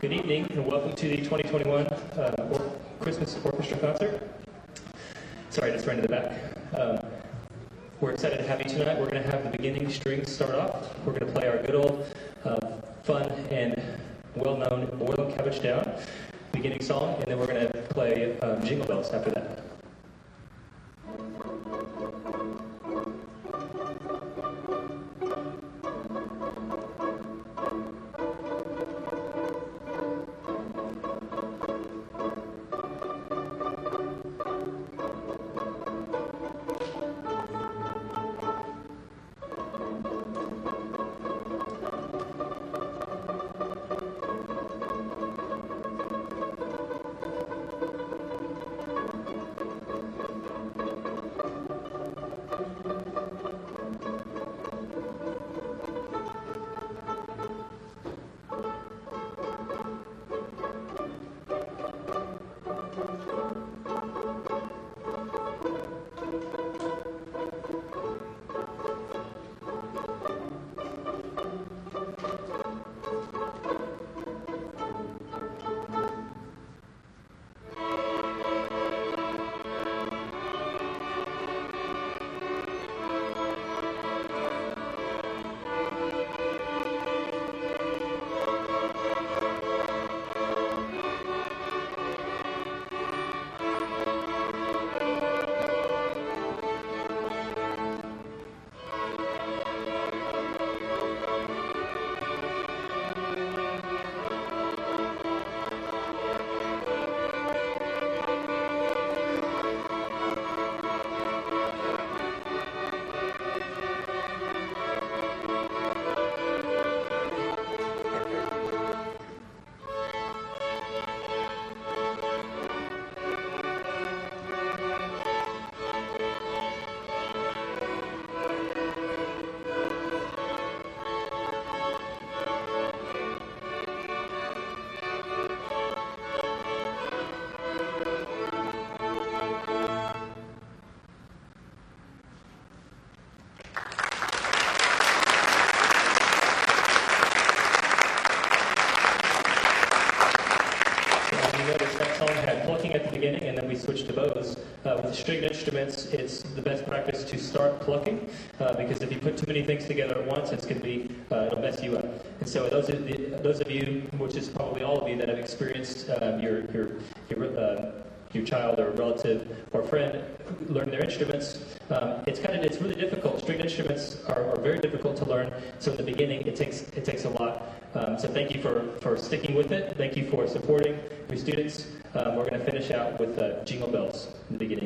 Good evening and welcome to the 2021 uh, Christmas Orchestra Concert. Sorry, just ran to the back. Um, we're excited to have you tonight. We're going to have the beginning strings start off. We're going to play our good old uh, fun and well-known Boil Cabbage Down beginning song, and then we're going to play um, Jingle Bells after that. Beginning, and then we switch to bows. Uh, with stringed instruments, it's the best practice to start plucking, uh, because if you put too many things together at once, it's going to be uh, it'll mess you up. And so those of the, those of you, which is probably all of you, that have experienced um, your your your uh, your child or relative or friend learn their instruments. Um, it's kind of it's really difficult. Stringed instruments are, are very difficult to learn. So in the beginning, it takes it takes a lot. Um, so thank you for for sticking with it. Thank you for supporting your students. Um, we're going to finish out with uh, Jingle Bells in the beginning.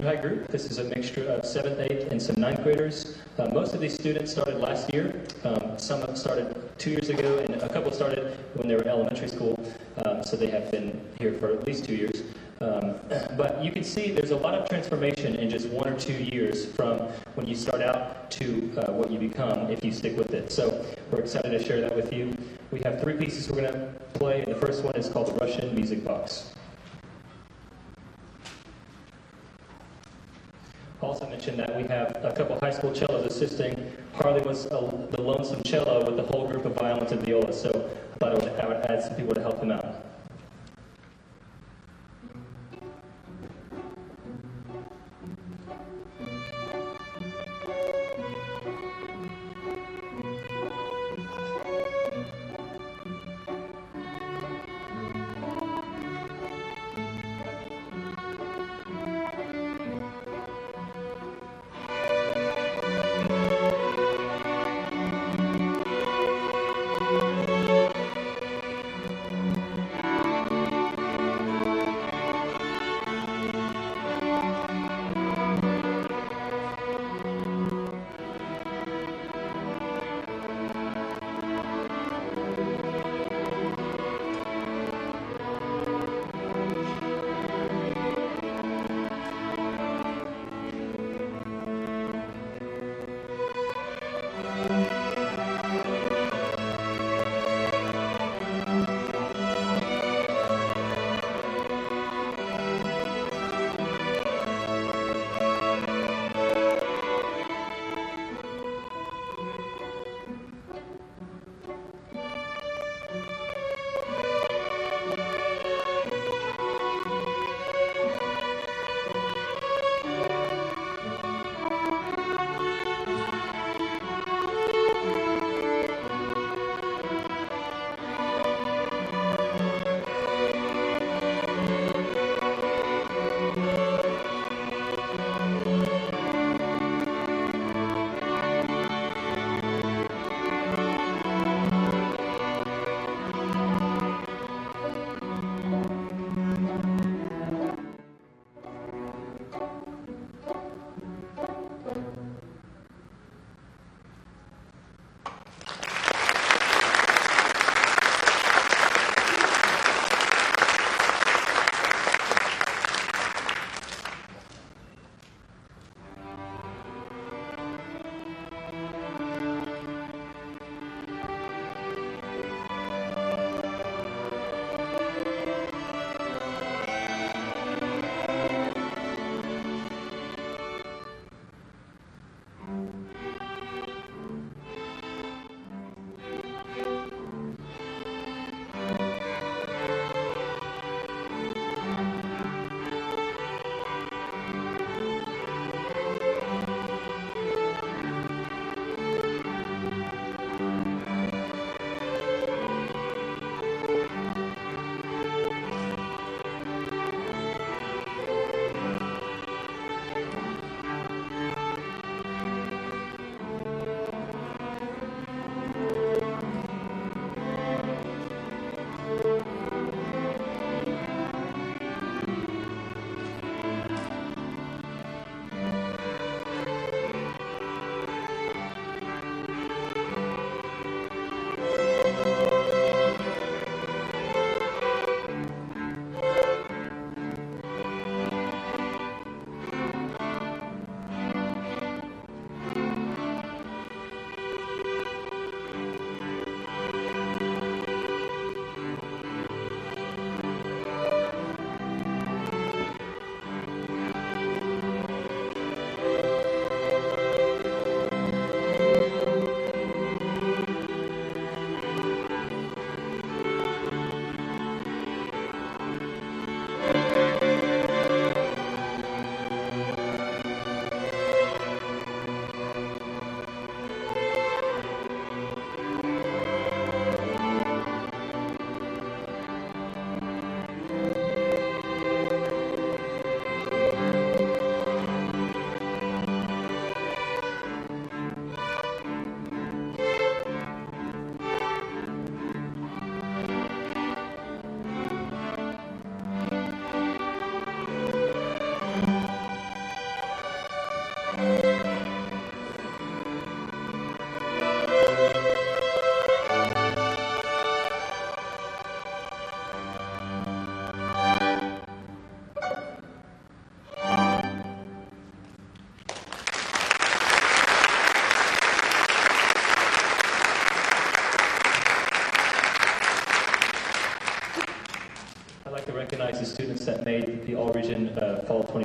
Junior high group. This is a mixture of seventh, eighth, and some ninth graders. Uh, most of these students started last year. Um, some started two years ago, and a couple started when they were in elementary school. Um, so they have been here for at least two years. Um, but you can see there's a lot of transformation in just one or two years from when you start out to uh, what you become if you stick with it. So we're excited to share that with you. We have three pieces we're going to play. The first one is called the Russian Music Box. Also mentioned that we have a couple high school cellos assisting. Harley was a, the lonesome cello with the whole group of violins and violas, so I thought I would, I would add some people to help him out.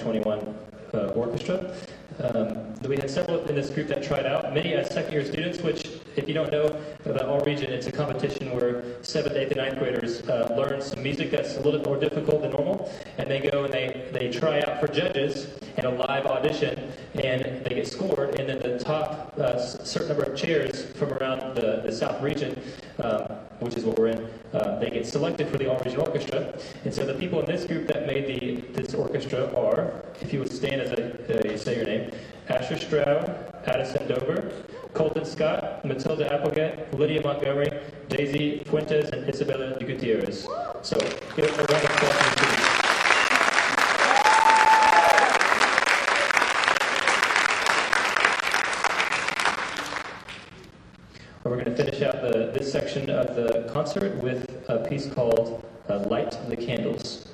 2021 uh, orchestra. Um, we had several in this group that tried out, many as second year students, which, if you don't know about All Region, it's a competition where 7th, 8th, and ninth graders uh, learn some music that's a little bit more difficult than normal, and they go and they, they try out for judges in a live audition, and they get scored, and then the top uh, certain number of chairs from around the, the South region, um, which is what we're in, uh, they get selected for the Region Orchestra. And so the people in this group that made the, this orchestra are, if you would stand as I say your name, Asher Stroud, Addison Dover, Colton Scott, Matilda Applegate, Lydia Montgomery, Daisy Fuentes, and Isabella Gutierrez. So give a round of applause We're going to finish out the, this section of the concert with a piece called uh, Light the Candles.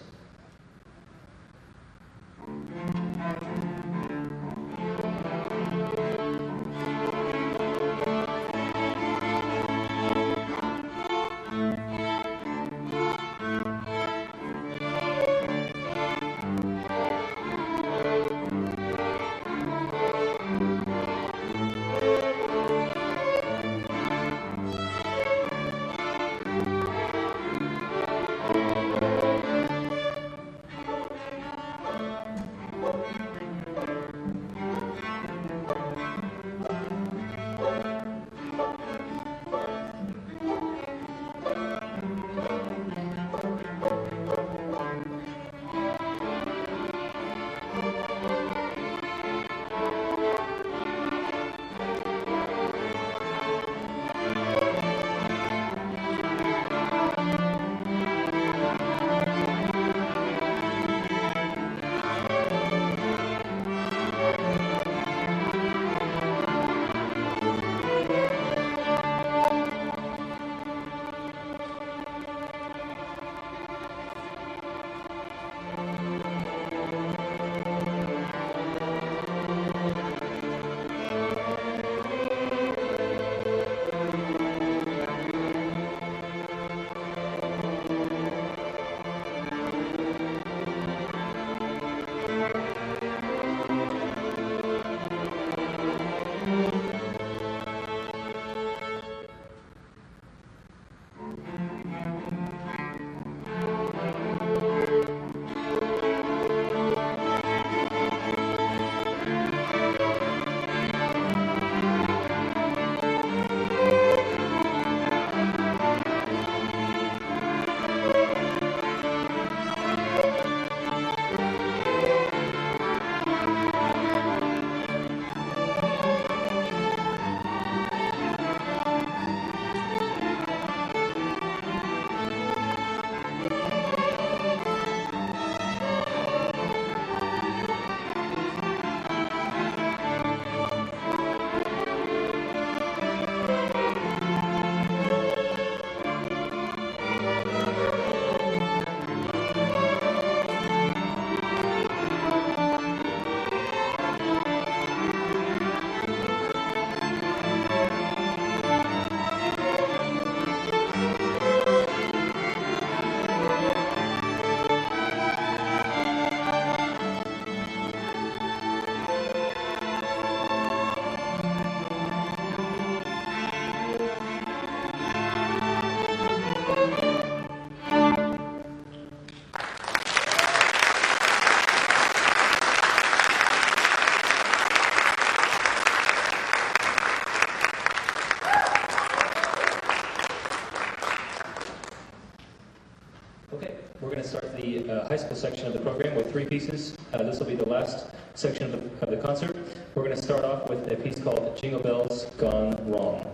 Section of the program with three pieces. Uh, this will be the last section of the, of the concert. We're going to start off with a piece called Jingle Bells Gone Wrong.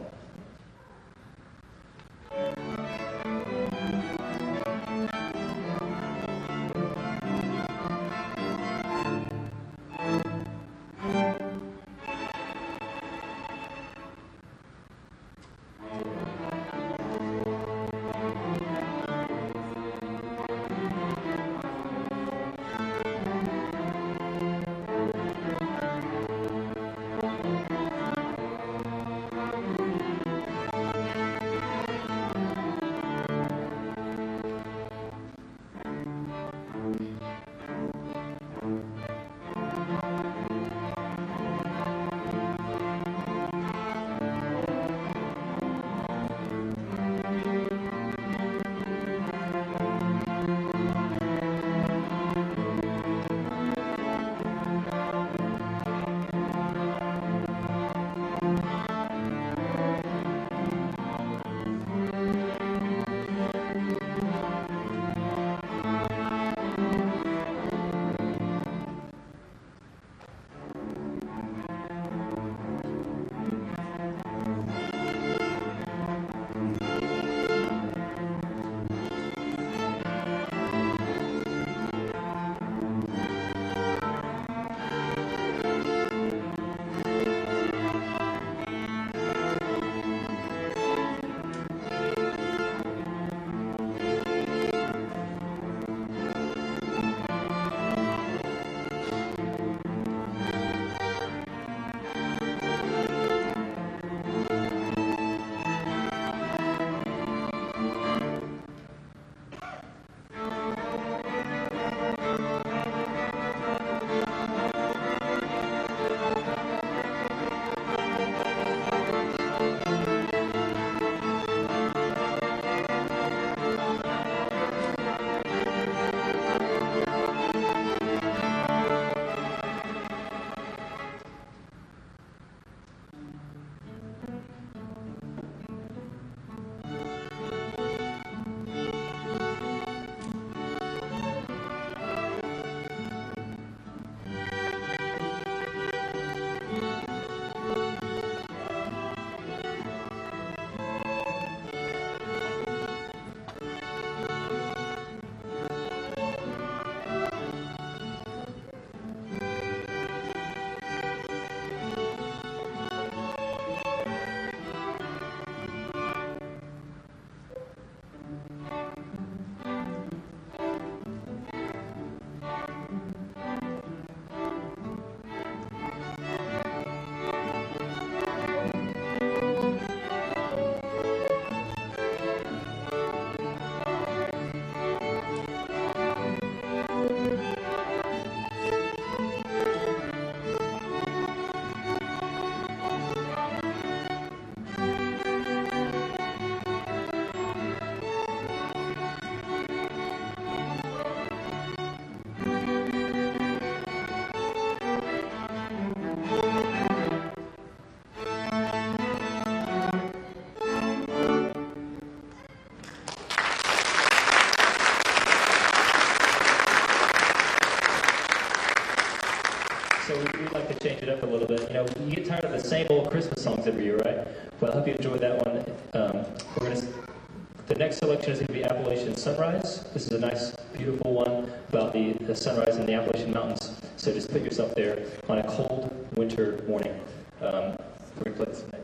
Little bit. You know, you get tired of the same old Christmas songs every year, right? Well, I hope you enjoyed that one. Um, we're gonna. The next selection is going to be Appalachian Sunrise. This is a nice, beautiful one about the, the sunrise in the Appalachian Mountains. So just put yourself there on a cold winter morning. Um, we're going to play this next.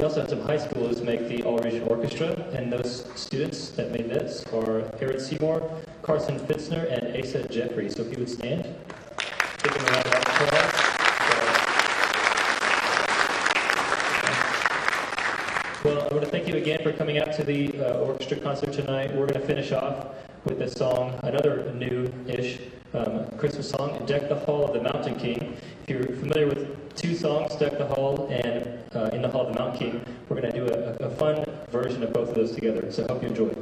We also had some high schoolers make the All Region Orchestra, and those students that made this are Aaron Seymour, Carson Fitzner, and Asa Jeffrey. So if you would stand. Well, I want to thank you again for coming out to the uh, orchestra concert tonight. We're going to finish off with a song, another new-ish um, Christmas song, "Deck the Hall of the Mountain King." If you're familiar with two songs, "Deck the Hall" and uh, in the Hall of the Mountain King. We're going to do a, a fun version of both of those together. So I hope you enjoy.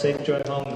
Safe journey home.